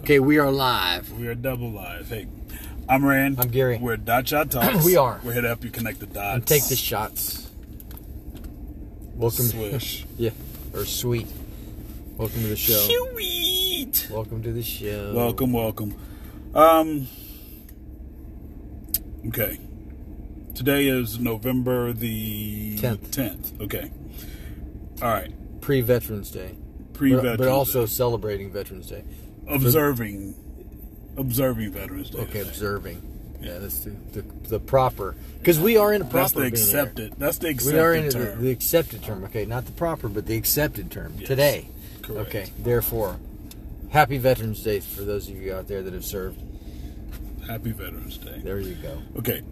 Okay, we are live. We are double live. Hey, I'm Rand. I'm Gary. We're Dot Shot Talks. We are. We're here to help you connect the dots. And take the shots. Welcome. Swish. yeah, or sweet. Welcome to the show. Sweet. Welcome to the show. Welcome, welcome. Um. Okay. Today is November the 10th. 10th. Okay. All right. Pre Veterans Day. Pre But, but also Day. celebrating Veterans Day. observing observing Veterans Day. Okay, observing. Yeah, that's the, the, the proper. Because we are in a proper. That's the accepted. That's the accepted We are in the, term. the accepted term. Okay, not the proper, but the accepted term. Yes, Today. correct. Okay, therefore, happy Veterans Day for those of you out there that have served. Happy Veterans Day. There you go. Okay.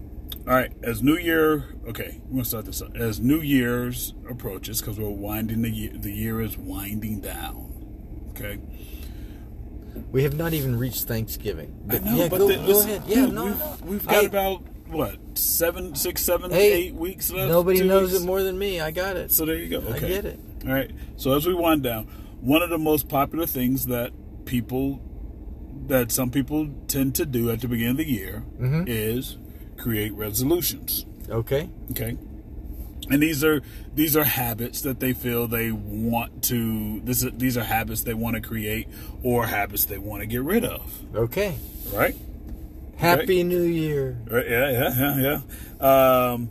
All right. As New Year, okay, we're gonna start this. Up. As New Year's approaches, because we're winding the year, the year is winding down. Okay. We have not even reached Thanksgiving. I But know, yeah, but go, the- go ahead. Yeah, dude, no, we've, no. we've got I- about what seven, six, seven, Hey, eight weeks left. Nobody knows weeks? it more than me. I got it. So there you go. I get it. All right. So as we wind down, one of the most popular things that people, that some people tend to do at the beginning of the year, Mhm. is create resolutions. Okay. Okay. And these are these are habits that they feel they want to. This is, these are habits they want to create or habits they want to get rid of. Okay. Right. Happy New Year. Right, yeah, yeah, yeah, yeah. Um,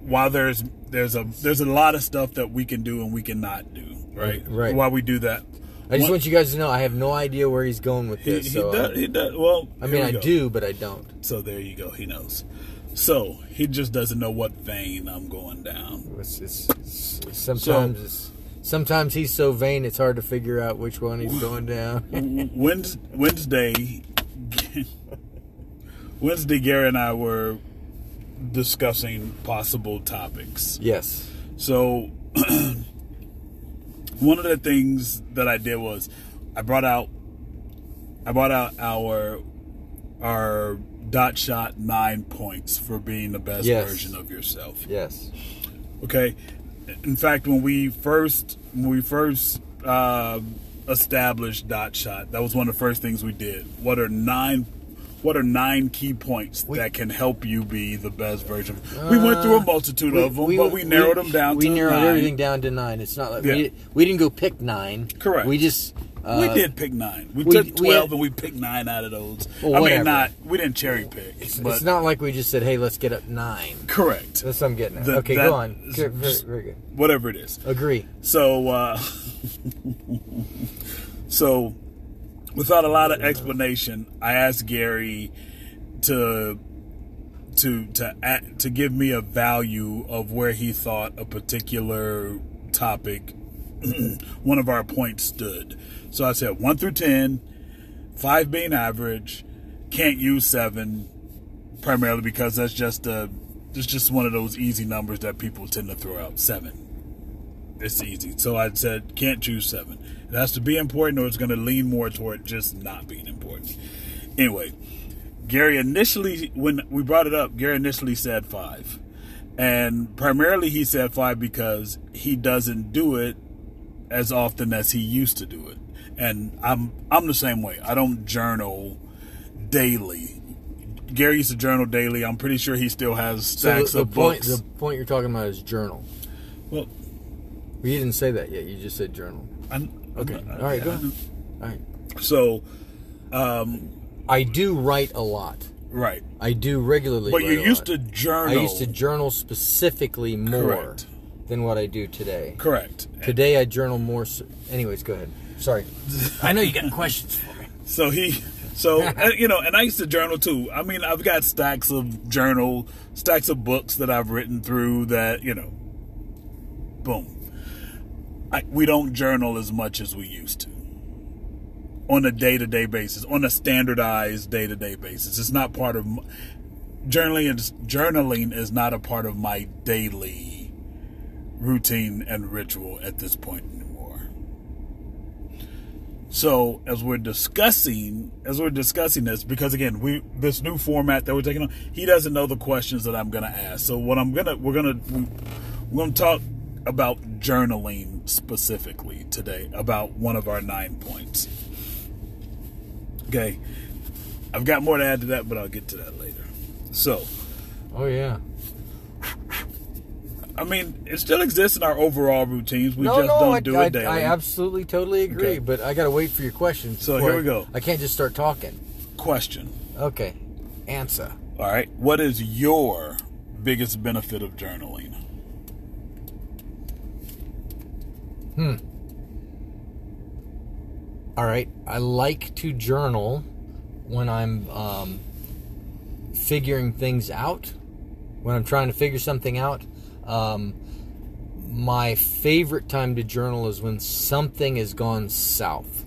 while there's there's a there's a lot of stuff that we can do and we cannot do, right? Right. While we do that, I just one- want you guys to know I have no idea where he's going with this. he so does, uh, he does. Well, I mean, we I go. do, but I don't. So there you go. He knows. So he just doesn't know what vein I'm going down. It's, it's, it's, sometimes it's, sometimes he's so vain it's hard to figure out which one he's going down. Wednesday, Wednesday, Gary and I were discussing possible topics. yes. So, one of the things that I did was I brought out I brought out our our dot shot nine points for being the best Yes. version of yourself. Yes. Okay. In fact, when we first when we first uh, established dot shot, that was one of the first things we did. What are nine? What are nine key points We- that can help you be the best version? we went through a multitude of them, but we narrowed them down. We to narrowed nine. everything down to nine. It's not like Yeah. we, we didn't go pick nine. Correct. We just uh, we did pick nine. We, we- took twelve had- and we picked nine out of those. Well, I whatever. mean, not we didn't cherry pick, but It's not like we just said, "Hey, let's get up nine. correct. That's what I'm getting at. The- okay, that- go on. Good, very, very good. Whatever it is. Agree. So, uh, so without a lot of explanation, I asked Gary to to to to give me a value of where he thought a particular topic, one of our points stood. So I said one through ten, five being average, can't use seven, primarily because that's just a it's just one of those easy numbers that people tend to throw out. Seven. It's easy. So I said, can't choose seven. It has to be important or it's going to lean more toward just not being important. Anyway, Gary initially, when we brought it up, Gary initially said five. And primarily he said five because he doesn't do it as often as he used to do it. And I'm I'm the same way. I don't journal daily. Gary used to journal daily. I'm pretty sure he still has So stacks the, the of point, books. the point you're talking about is journal. well, You didn't say that yet. You just said journal. I'm, Okay. I'm- All right. yeah, Go I ahead. know. All right. So, um, I do write a lot. right. I do regularly. But write you a used lot. to journal. I used to journal specifically more Correct. than what I do today. Correct. Today I journal more. s anyways, go ahead. Sorry. I know you got questions for me. So he, so you know, and I used to journal too. I mean, I've got stacks of journal, stacks of books that I've written through. That you know, boom. I, we don't journal as much as we used to on a day-to-day basis, on a standardized day-to-day basis. It's not part of m- journaling. Is, journaling is not a part of my daily routine and ritual at this point anymore. So as we're discussing, as we're discussing this, because again, we this new format that we're taking on, he doesn't know the questions that I'm gonna ask. So what I'm gonna, we're gonna, we're gonna talk about journaling specifically today, about one of our nine points. Okay. I've got more to add to that, but I'll get to that later. So, Oh yeah. I mean, it still exists in our overall routines. We no, just no, don't I, do I, it daily. I absolutely, totally agree. Okay. But I got to wait for your question. So here we go. I can't just start talking. Question. Okay, answer. All right. What is your biggest benefit of journaling? All right, I like to journal when I'm um, figuring things out. When I'm trying to figure something out, um, my favorite time to journal is when something has gone south.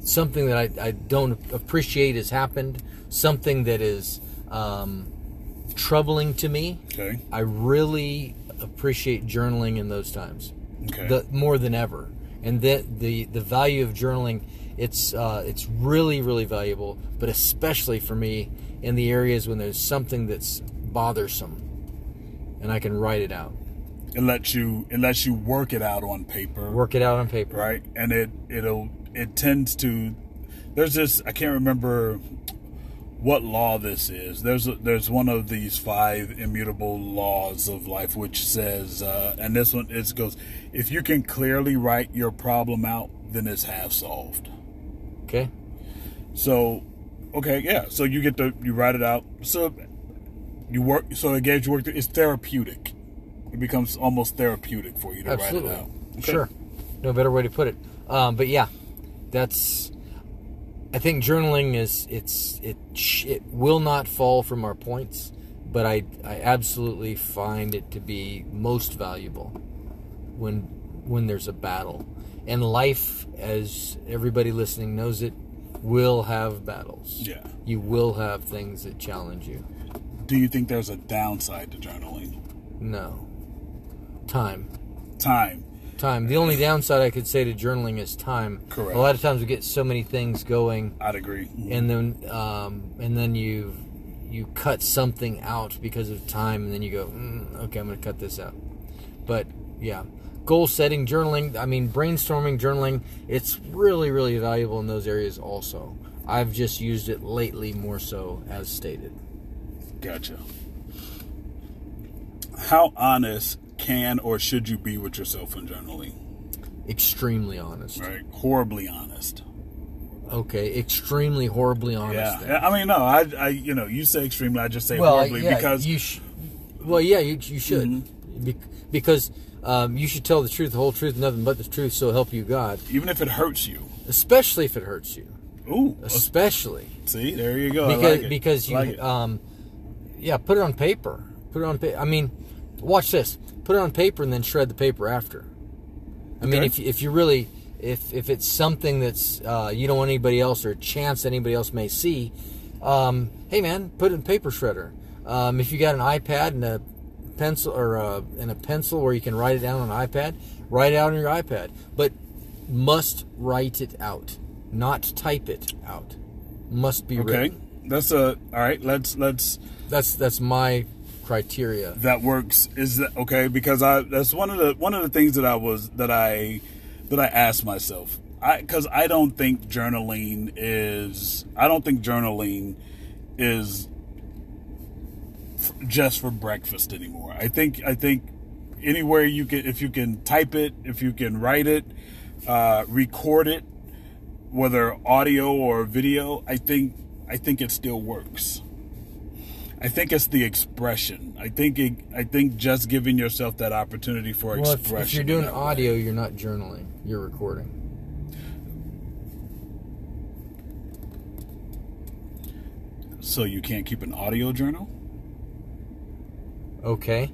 Something that I, I don't appreciate has happened. Something that is um, troubling to me. Okay. I really appreciate journaling in those times, Okay. the, more than ever. And the, the the value of journaling, it's uh, it's really really valuable, but especially for me in the areas when there's something that's bothersome, and I can write it out, it lets you it lets you work it out on paper. work it out on paper. right and it it'll it tends to there's this i can't remember what law this is there's a, there's one of these five immutable laws of life which says uh, and this one it goes if you can clearly write your problem out then it's half solved Okay. so okay yeah so you get to you write it out so you work so it gives you work it's therapeutic it becomes almost therapeutic for you to Absolutely. write it out Okay. Sure. No better way to put it. Um, but yeah, that's. I think journaling is it's it it will not fall from our points, but I I absolutely find it to be most valuable when when there's a battle, and life, as everybody listening knows it, will have battles. Yeah. You will have things that challenge you. do you think there's a downside to journaling No. Time. time time. The only downside I could say to journaling is time. Correct. A lot of times we get so many things going, I'd agree. and then um, and then you you cut something out because of time, and then you go, mm, okay, I'm going to cut this out. But yeah, goal setting, journaling. I mean, brainstorming, journaling. It's really really valuable in those areas also. I've just used it lately more so, as stated. Gotcha. How honest can or should you be with yourself in generally? Extremely honest. Right? Horribly honest. Okay, extremely horribly honest. Yeah. then. I mean, no, I, I, you know, you say extremely, I just say well, horribly yeah, because you sh- well, yeah, you, you should Mm-hmm. Be- because um, you should tell the truth, the whole truth, nothing but the truth, so help you God. even if it hurts you. Especially if it hurts you. Ooh. Especially See, there you go. Because like because you Like um, yeah, put it on paper. Put it on paper. I mean, watch this. Put it on paper and then shred the paper after. I mean, if if you really if if it's something that's uh, you don't want anybody else or a chance anybody else may see, um, hey man, put it in paper shredder. Um, if you got an iPad and a pencil or a, and a pencil where you can write it down on an iPad, write it out on your iPad. But must write it out, not type it out. Must be okay. written. That's a, all right, let's, let's, That's that's my criteria. that works. Is that okay because i that's one of the one of the things that i was that i that i asked myself. I because i don't think journaling is i don't think journaling is f- just for breakfast anymore. I think i think anywhere you can if you can type it if you can write it uh, record it whether audio or video i think i think it still works I think it's the expression. I think it, I think just giving yourself that opportunity for Well, expression. if you're doing that way. audio, you're not journaling. You're recording. so you can't keep an audio journal. Okay.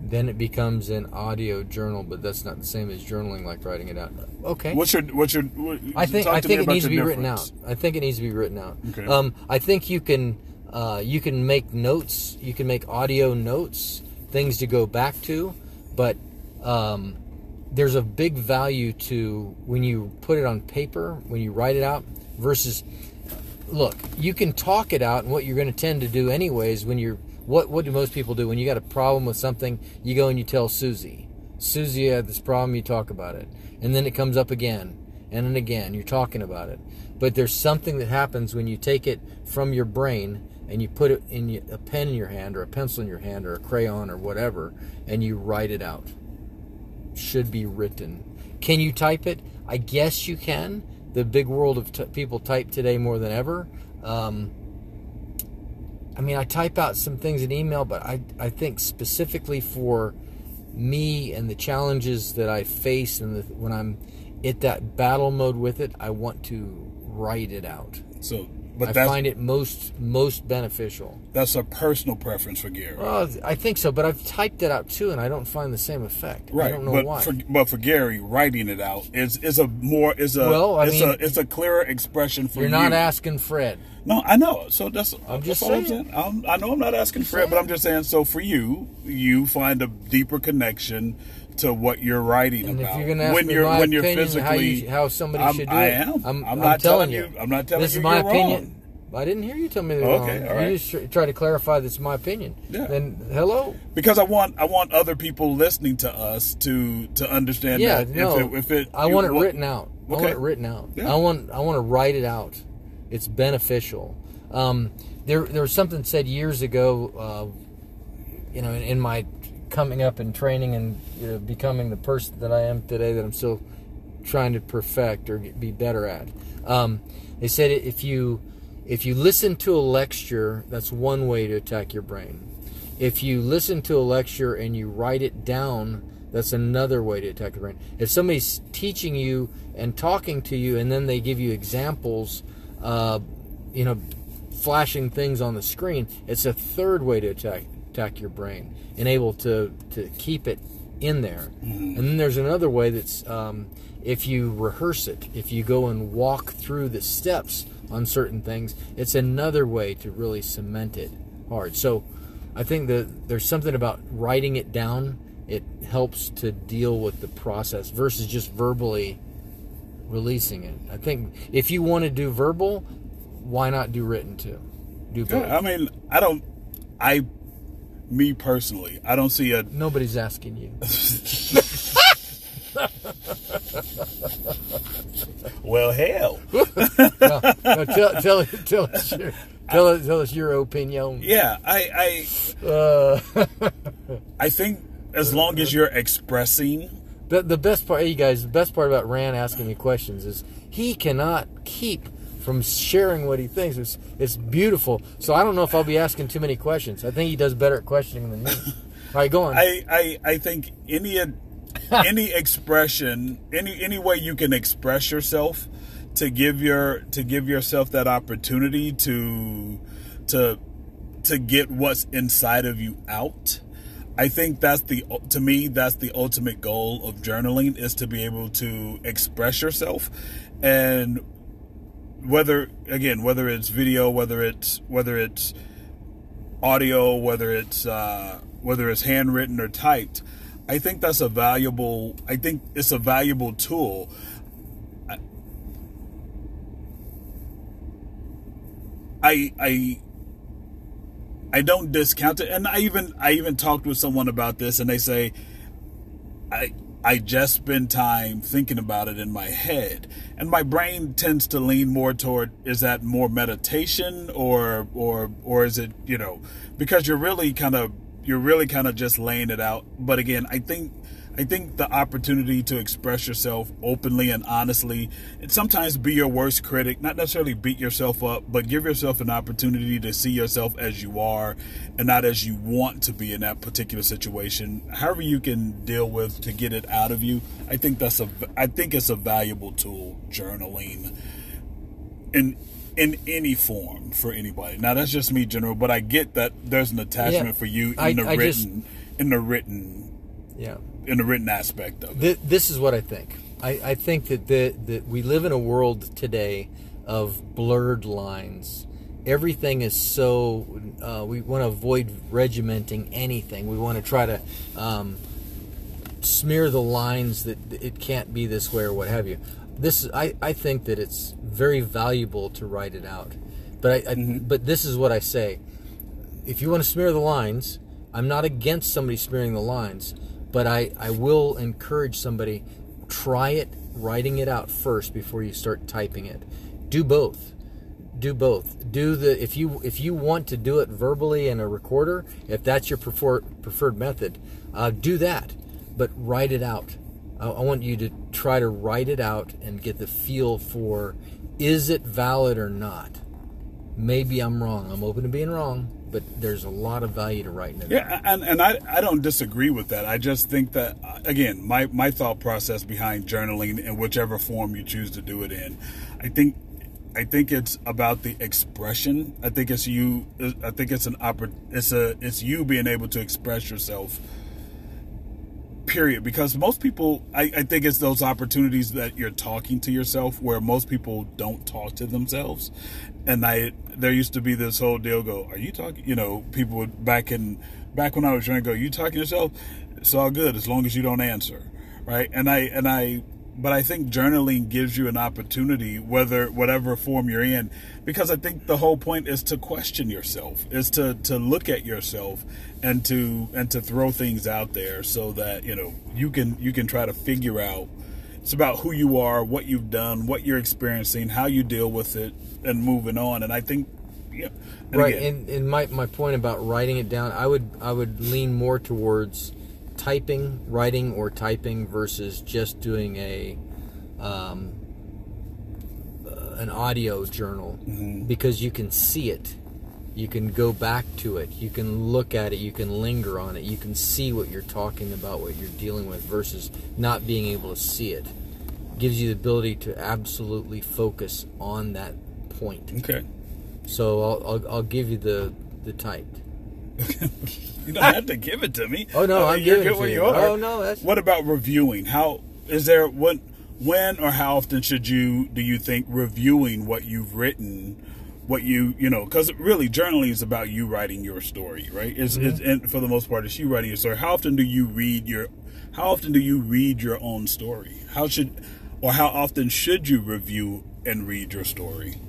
Then it becomes an audio journal, but that's not the same as journaling, like writing it out. Okay. What's your what's your? What, I think I think it needs to be your written out. I think it needs to be written out. Okay. Um, I think you can uh, you can make notes. You can make audio notes, things to go back to, but um, there's a big value to when you put it on paper, when you write it out, versus look. You can talk it out, and what you're going to tend to do anyways when you're what what do most people do when you got a problem with something? You go and you tell Susie. Susie had this problem. You talk about it, and then it comes up again and then again. You're talking about it, but there's something that happens when you take it from your brain and you put it in a pen in your hand or a pencil in your hand or a crayon or whatever, and you write it out. Should be written. Can you type it? I guess you can. The big world of people type today more than ever. Um, I mean, I type out some things in email, but I, I think specifically for me and the challenges that I face and the, when I'm at that battle mode with it, I want to write it out. So, but I find it most most beneficial. That's a personal preference for Gary. Well, I think so, but I've typed it out too, and I don't find the same effect. Right, I don't know but why. for but for Gary, writing it out is is a more is a Well, I it's mean, a it's a clearer expression for You're not you. asking Fred. No, I know. So that's I'm that's just all I'm saying. saying. I'm, I know I'm not asking Fred, but I'm just saying. So for you, you find a deeper connection to what you're writing And if about you're to ask when you're when you're physically how, you, how somebody I'm- should do I it, am. I'm, I'm I'm not telling you. you- I'm not telling this you This is my you're opinion. wrong. I didn't hear you tell me they're Okay, wrong. all right. You just try to clarify this is my opinion. Yeah. Then hello. because I want I want other people listening to us to to understand Yeah, that no. if it, if it I want it what- written out. I want Okay. it written out. Yeah. I want I want to write it out. It's beneficial. Um, there there was something said years ago. Uh, you know, in, in my coming up and training and you know, becoming the person that I am today, that I'm still trying to perfect or get, be better at. Um, they said if you if you listen to a lecture, that's one way to attack your brain. If you listen to a lecture and you write it down, that's another way to attack the brain. If somebody's teaching you and talking to you, and then they give you examples, uh, you know, flashing things on the screen, it's a third way to attack attack your brain and able to to keep it in there. And then there's another way that's um, if you rehearse it, if you go and walk through the steps on certain things, it's another way to really cement it hard. So I think that there's something about writing it down. It helps to deal with the process versus just verbally releasing it. I think if you want to do verbal, why not do written too? Do both. Yeah, I mean, I don't. I, me personally, I don't see a. Nobody's asking you. Well, hell, No, no, tell, tell, tell us your tell us, tell us your opinion. yeah. I, Uh, I, I think as long as you're expressing, the, the best part, hey, you guys, the best part about Rand asking me questions is he cannot keep from sharing what he thinks. It's it's beautiful. So I don't know if I'll be asking too many questions. I think he does better at questioning than me. All right, go on. I, I, I think any, any expression, any, any way you can express yourself, to give your, to give yourself that opportunity to, to, to get what's inside of you out. I think that's the to me that's the ultimate goal of journaling is to be able to express yourself and whether again whether it's video whether it's whether it's audio whether it's uh, whether it's handwritten or typed I think that's a valuable I think it's a valuable tool. I I I don't discount it, and I even I even talked with someone about this, and they say, I I just spend time thinking about it in my head, and my brain tends to lean more toward is that more meditation or or or is it you know because you're really kind of you're really kind of just laying it out. But again, I think I think the opportunity to express yourself openly and honestly, and sometimes be your worst critic, not necessarily beat yourself up, but give yourself an opportunity to see yourself as you are and not as you want to be in that particular situation. However you can deal with to get it out of you, I think that's a I think it's a valuable tool, journaling. In in any form for anybody. Now that's just me general, but I get that there's an attachment Yeah. for you in I- the I written just- in the written yeah. in the written aspect of it. Th- this is what I think. I, I think that the, that we live in a world today of blurred lines. Everything is so. Uh, we want to avoid regimenting anything. We want to try to um, smear the lines that it can't be this way or what have you. This I, I think that it's very valuable to write it out. But I, I but this is what I say. if you want to smear the lines, I'm not against somebody smearing the lines, but I, I will encourage somebody try it writing it out first before you start typing it. Do both. Do both. Do the if you if you want to do it verbally in a recorder, if that's your prefer, preferred method, uh, do that. But write it out. I, I want you to try to write it out and get the feel for is it valid or not. Maybe I'm wrong. I'm open to being wrong, but there's a lot of value to writing it. Yeah, and, and I, I don't disagree with that. I just think that again, my, my thought process behind journaling in whichever form you choose to do it in, I think I think it's about the expression. I think it's you. I think it's an oppor- It's a. It's you being able to express yourself. Period. Because most people, I, I think it's those opportunities that you're talking to yourself, where most people don't talk to themselves. And I, there used to be this whole deal. Go, are you talking? You know, people would back in back when I was trying to go, you talking to yourself? It's all good as long as you don't answer, right? And I and I but I think journaling gives you an opportunity, whether whatever form you're in, because I think the whole point is to question yourself, is to to look at yourself and to and to throw things out there so that you know you can you can try to figure out. It's about who you are, what you've done, what you're experiencing, how you deal with it, and moving on. And I think, yeah, and right. Again, and, and my my point about writing it down, I would I would lean more towards typing, writing, or typing versus just doing a um, uh, an audio journal mm-hmm. because you can see it. You can go back to it. You can look at it. You can linger on it. You can see what you're talking about, what you're dealing with, versus not being able to see it. Gives you the ability to absolutely focus on that point. Okay. So I'll, I'll, I'll give you the the typed. You don't have to give it to me. Oh no, uh, I'm you're giving good where you. are. Oh no, that's. What about reviewing? How is there what? When or how often should you do you think reviewing what you've written? What you you know, because really journaling is about you writing your story, right? It's, mm-hmm. it's and for the most part, it's you writing your story. How often do you read your? How often do you read your own story? How should, or how often should you review and read your story?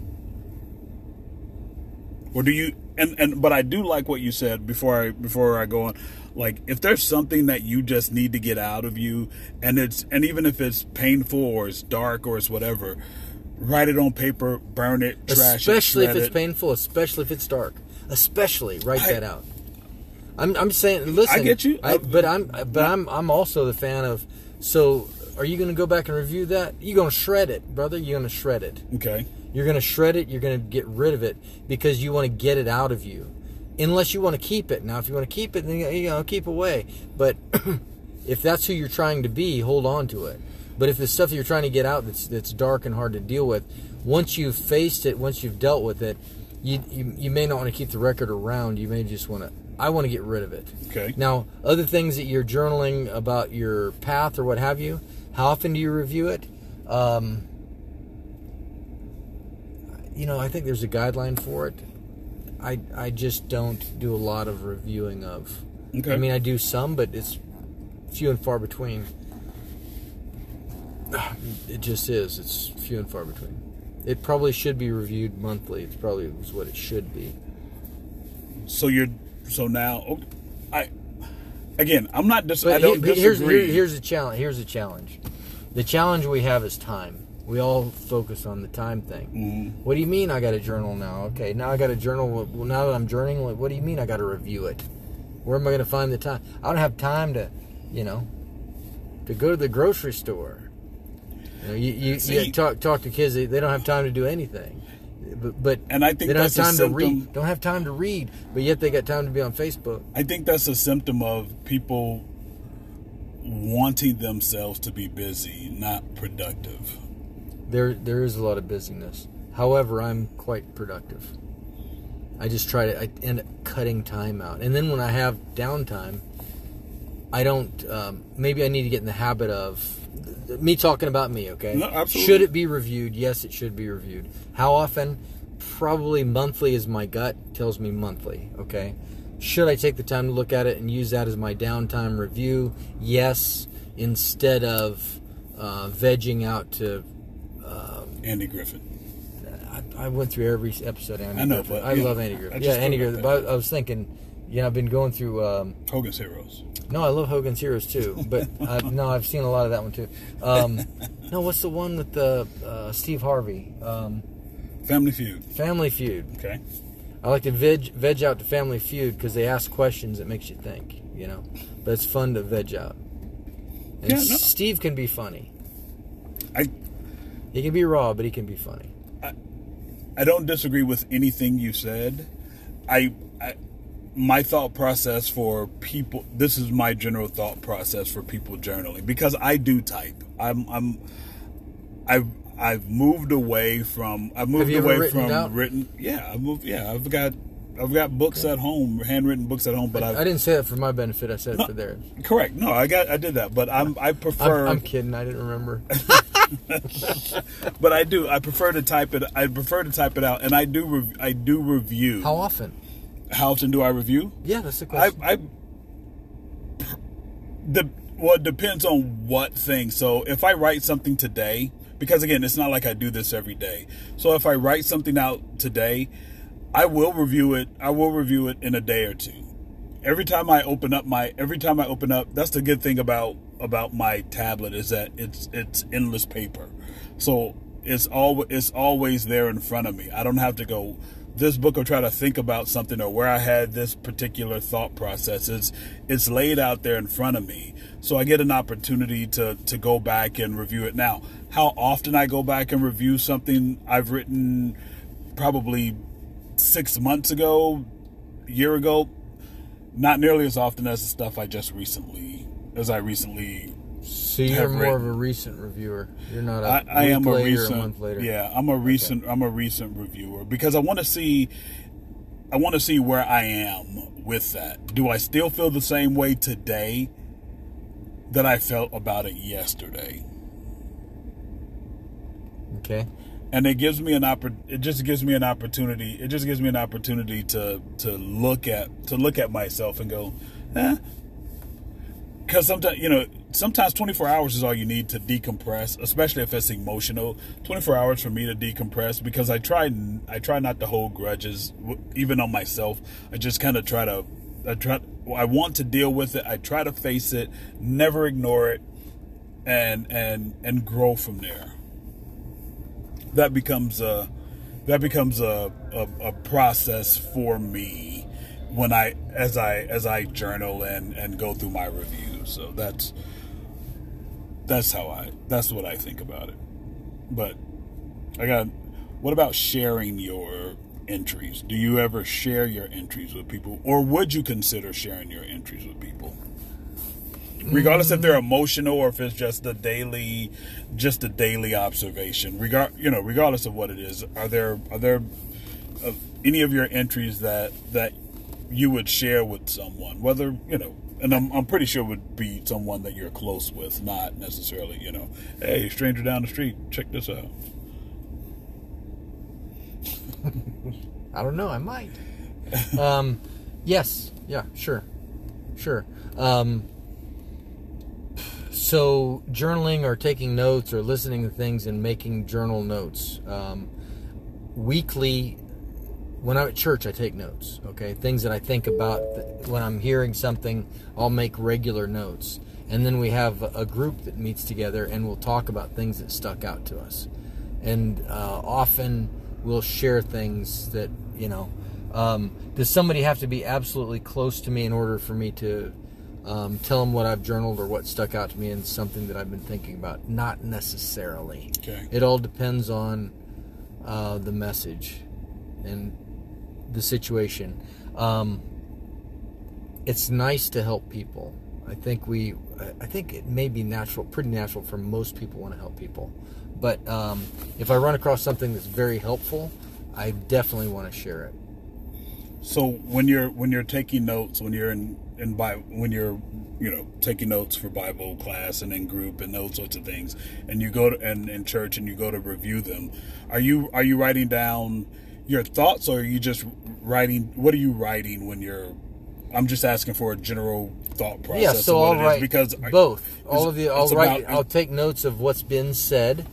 Or do you and and but I do like what you said before I before I go on. Like if there's something that you just need to get out of you, and it's and even if it's painful or it's dark or it's whatever, write it on paper, burn it, trash especially it, if it's it. painful, especially if it's dark, especially write I, that out. I'm I'm saying listen. I get you, I, but I'm but I'm I'm also the fan of. So are you going to go back and review that? You're going to shred it, brother. You're going to shred it. Okay. You're going to shred it. You're going to get rid of it because you want to get it out of you. Unless you want to keep it. Now, if you want to keep it, then you know keep away. But if that's who you're trying to be, hold on to it. But if the stuff that you're trying to get out that's that's dark and hard to deal with, once you've faced it, once you've dealt with it, you you, you may not want to keep the record around. You may just want to. I want to get rid of it. Okay. Now, other things that you're journaling about your path or what have you, how often do you review it? Um, you know, I think there's a guideline for it. I I just don't do a lot of reviewing of. Okay. I mean, I do some, but it's few and far between. It just is. It's few and far between. It probably should be reviewed monthly. It's probably what it should be. So you're so now oh, I again I'm not dis- but I don't disagree. Here's, here, here's the challenge. Here's the challenge. The challenge we have is time. We all focus on the time thing. Mm-hmm. What do you mean I got a journal now? Okay, now I got a journal. Well, now that I'm journaling, what do you mean I got to review it? Where am I going to find the time? I don't have time to, you know, to go to the grocery store. You know, you, you, See, you talk talk to kids. They, they don't have time to do anything. But, but and I think they don't have time to read. Don't have time to read, but yet they got time to be on Facebook. I think that's a symptom of people wanting themselves to be busy, not productive. There, there is a lot of busyness. However, I'm quite productive. I just try to. I end up cutting time out, and then when I have downtime, I don't. Um, maybe I need to get in the habit of me talking about me. Okay. No, absolutely. Should it be reviewed? Yes, it should be reviewed. How often? Probably monthly is my gut tells me monthly. Okay. Should I take the time to look at it and use that as my downtime review? Yes, instead of uh, vegging out to Andy Griffith. I, I went through every episode. Andy I know, Griffith. but, I love know, Andy I Griffith. Yeah, Andy Griffith. But I was thinking, you know, I've been going through. Um, Hogan's Heroes. no, I love Hogan's Heroes too, but uh, no, I've seen a lot of that one too. Um, no, what's the one with the uh, Steve Harvey? Um, Family Feud. Family Feud. Okay. I like to veg veg out to Family Feud because they ask questions that makes you think, you know. But it's fun to veg out. And Yeah, no. Steve can be funny. I He can be raw, but he can be funny. I I don't disagree with anything you said. I, I my thought process for people this is my general thought process for people journaling because I do type. I'm I'm I've I've moved away from I've moved away written from written yeah, I've moved yeah, I've got I've got books at home, handwritten books at home, but I've I didn't say that for my benefit. I said it for theirs. correct. No, I got I did that, but I'm I I'm, prefer I'm kidding. I didn't remember. but I do I prefer to type it I prefer to type it out and I do rev, I do review. How often? How often do I review? Yeah, that's the I, question. I the well, it depends on what thing. So if I write something today, because again, it's not like I do this every day. So if I write something out today, I will review it. I will review it in a day or two. Every time I open up my, every time I open up, that's the good thing about about my tablet is that it's it's endless paper. So it's all it's always there in front of me. I don't have to go this book or try to think about something or where I had this particular thought process. It's it's laid out there in front of me. So I get an opportunity to to go back and review it now. How often I go back and review something I've written probably six months ago, year ago, not nearly as often as the stuff I just recently as I recently so you're more written. of a recent reviewer. You're not a I, am a recent a month later. yeah I'm a recent I'm a recent reviewer because I want to see I want to see where I am with that. Do I still feel the same way today that I felt about it yesterday? Okay. And it gives me an oppor- it just gives me an opportunity it just gives me an opportunity to to look at to look at myself and go eh. Because sometimes you know sometimes 24 hours is all you need to decompress especially if it's emotional. 24 hours for me to decompress because i try i try not to hold grudges even on myself. I just kind of try to i try i want to deal with it. I try to face it never ignore it and and and grow from there that becomes a that becomes a, a, a process for me when I as I as I journal and and go through my reviews. So that's that's how I that's what I think about it. But I got what about sharing your entries? Do you ever share your entries with people or would you consider sharing your entries with people? Regardless if they're emotional or if it's just a daily just a daily observation regard you know regardless of what it is are there are there uh, any of your entries that that you would share with someone whether you know and I'm, I'm pretty sure would be someone that you're close with not necessarily you know hey stranger down the street check this out I don't know. I might. um, yes. Yeah. Sure. Sure. Um, so journaling or taking notes or listening to things and making journal notes. Um, weekly, when I'm at church, I take notes. Okay, things that I think about when I'm hearing something, I'll make regular notes. And then we have a group that meets together and we'll talk about things that stuck out to us. And uh, often we'll share things that you know. Um, does somebody have to be absolutely close to me in order for me to um, tell them what I've journaled or what stuck out to me and something that I've been thinking about? Not necessarily. Okay. It all depends on uh, the message and the situation. Um, it's nice to help people. I think we, I- I think it may be natural, pretty natural for most people want to help people. But um, if I run across something that's very helpful, I definitely want to share it. So when you're when you're taking notes, when you're in in by when you're you know taking notes for Bible class and in group and those sorts of things, and you go to and in church and you go to review them, are you are you writing down your thoughts or are you just writing? What are you writing when you're? I'm just asking for a general thought process. yeah, so I'll it is, because both. All of the, I'll write. about- Mm-hmm. I'll take notes of what's been said,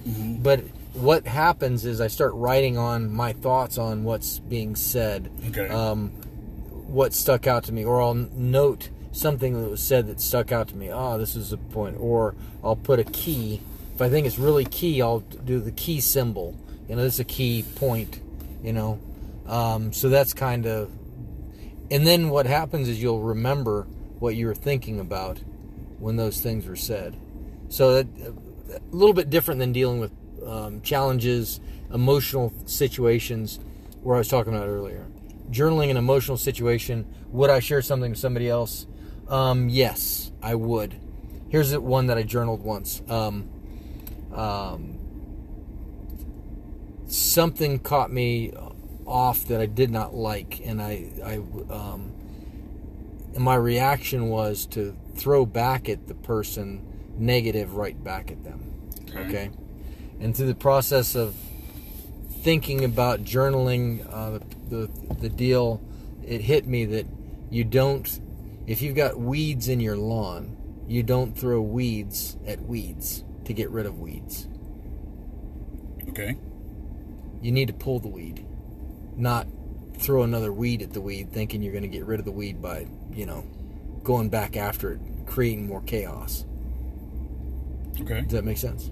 but what happens is I start writing on my thoughts on what's being said. Okay. Um, what stuck out to me, or I'll note something that was said that stuck out to me. Oh, this is a point. Or I'll put a key. If I think it's really key, I'll do the key symbol. You know, this is a key point. You know, um, so that's kind of. And then what happens is you'll remember what you were thinking about when those things were said. So that, a little bit different than dealing with um, challenges, emotional situations, where I was talking about earlier. Journaling an emotional situation. Would I share something with somebody else? Um, yes, I would. Here's one that I journaled once. Um, um, something caught me off that I did not like, and I, I, um, and my reaction was to throw back at the person negative right back at them. Okay. okay? And through the process of thinking about journaling uh, the the deal, it hit me that you don't if you've got weeds in your lawn, you don't throw weeds at weeds to get rid of weeds. Okay. You need to pull the weed, not throw another weed at the weed thinking you're going to get rid of the weed by, you know, going back after it, creating more chaos. Okay. Does that make sense?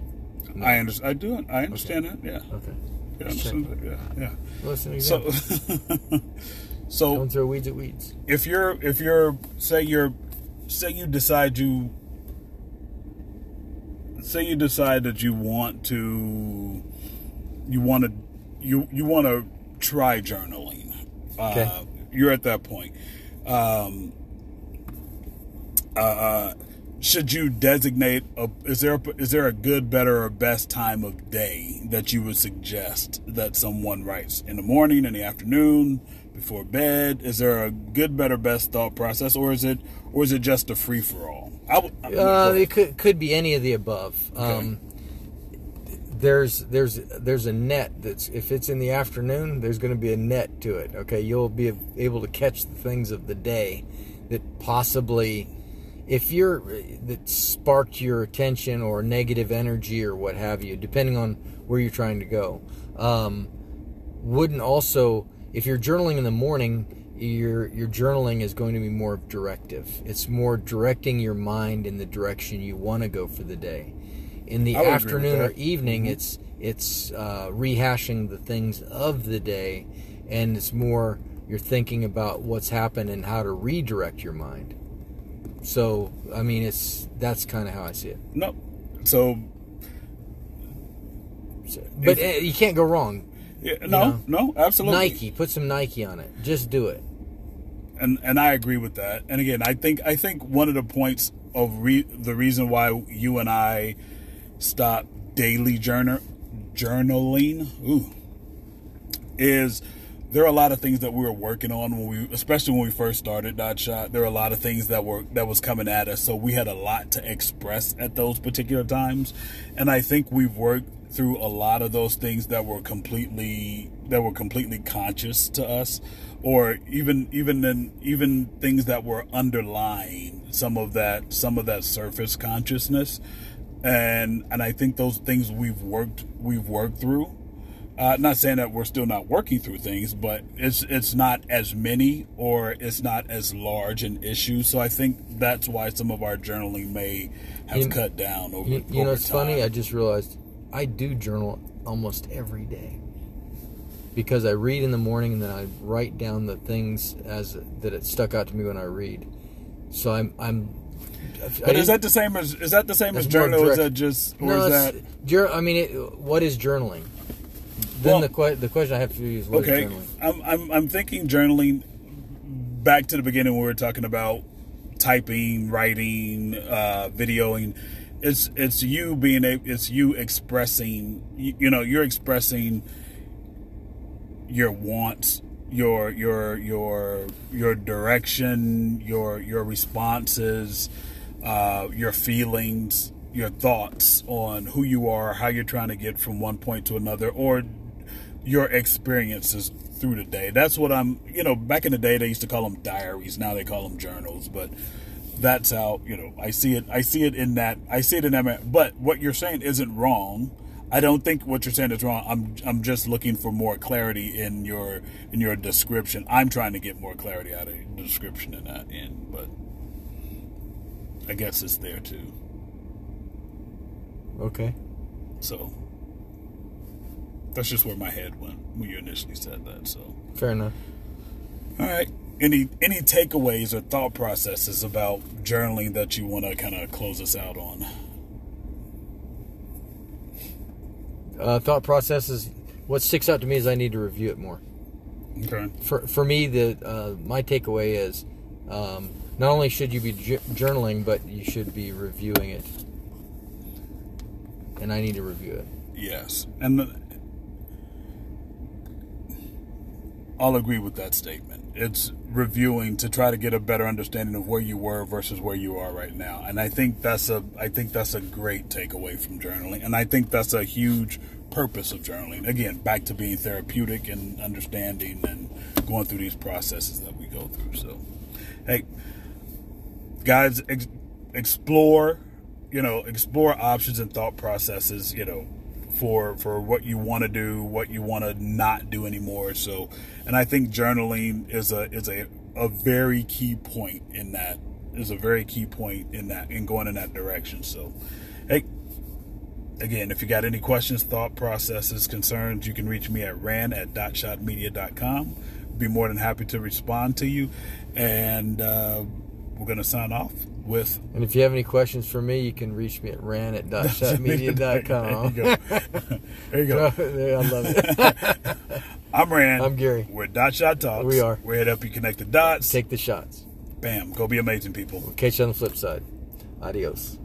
No. I understand. I do. I understand that. Yeah. Okay. Yeah. Understand that, yeah. Yeah. That's So, so don't throw weeds at weeds. if you're if you're say you're say you decide you say you decide that you want to you want to you you want to try journaling Okay. uh, you're at that point um, uh, should you designate a, is there a, is there a good better or best time of day that you would suggest that someone writes in the morning in the afternoon before bed is there a good better best thought process or is it or is it just a free for all I I mean, Uh, it could could be any of the above. Um, there's there's there's a net that's if it's in the afternoon, there's going to be a net to it. Okay, you'll be able to catch the things of the day that possibly, if you're that sparked your attention or negative energy or what have you, depending on where you're trying to go. Um, wouldn't also if you're journaling in the morning your your journaling is going to be more directive. It's more directing your mind in the direction you want to go for the day. In the I would agree with afternoon or evening it's it's uh, rehashing the things of the day and it's more you're thinking about what's happened and how to redirect your mind so i mean it's that's kind of how i see it. No. So So- but uh, you can't go wrong. Yeah, no no absolutely. Nike put some nike on it. Just do it. And and I agree with that. And again, I think I think one of the points of re- the reason why you and I stop daily journal journaling ooh, is there are a lot of things that we were working on when we, especially when we first started Dot Shot. There were a lot of things that were that was coming at us, so we had a lot to express at those particular times. And I think we've worked through a lot of those things that were completely that were completely conscious to us, or even even in, even things that were underlying some of that some of that surface consciousness. And and I think those things we've worked we've worked through. Uh, not saying that we're still not working through things, but it's it's not as many or it's not as large an issue. So I think that's why some of our journaling may have You- cut down over. You, you know, over it's funny. I just realized I do journal almost every day because I read in the morning and then I write down the things as that it stuck out to me when I read. So I'm I'm. But is that the same as is that the same as journal? Or is that just or no? is that I mean, it, what is journaling? Then Well- the que- the question I have for you is what is okay? journaling? I'm I'm I'm thinking journaling. Back to the beginning, when we were talking about typing, writing, uh, videoing. It's it's you being a it's you expressing. You, you know, you're expressing your wants, your your your your direction, your your responses, uh, your feelings, your thoughts on who you are, how you're trying to get from one point to another, or your experiences through the day. That's what I'm. You know, back in the day they used to call them diaries. Now they call them journals, but. That's how you know I see it. I see it in that. I see it in that. But what you're saying isn't wrong. I don't think what you're saying is wrong. I'm I'm just looking for more clarity in your in your description. I'm trying to get more clarity out of the description in that end, but I guess it's there too. Okay. So that's just where my head went when you initially said that. So Fair enough. all right. Any any takeaways or thought processes about journaling that you want to kind of close us out on? Uh, thought processes. What sticks out to me is I need to review it more. Okay. For for me, the uh, my takeaway is um, not only should you be j- journaling, but you should be reviewing it. And I need to review it. Yes, and I'll agree with that statement. It's reviewing to try to get a better understanding of where you were versus where you are right now, and I think that's a I think that's a great takeaway from journaling, and I think that's a huge purpose of journaling. Again, back to being therapeutic and understanding and going through these processes that we go through. So, hey, guys, ex- explore, you know, explore options and thought processes, you know, for for what you want to do, what you want to not do anymore. So, and I think journaling is a is a a very key point in that is a very key point in that in going in that direction. So, hey, again, if you got any questions, thought processes, concerns, you can reach me at ran at dotshotmedia.com. Be more than happy to respond to you, and uh, we're gonna sign off with And if you have any questions for me, you can reach me at ran at dotshotmedia.com. There you go. There you go. I love it. I'm Rand. I'm Gary. We're Dot Shot Talks. We are. We're here to help you connect the dots. Take the shots. Bam. Go be amazing, people. Catch you on the flip side. Adios.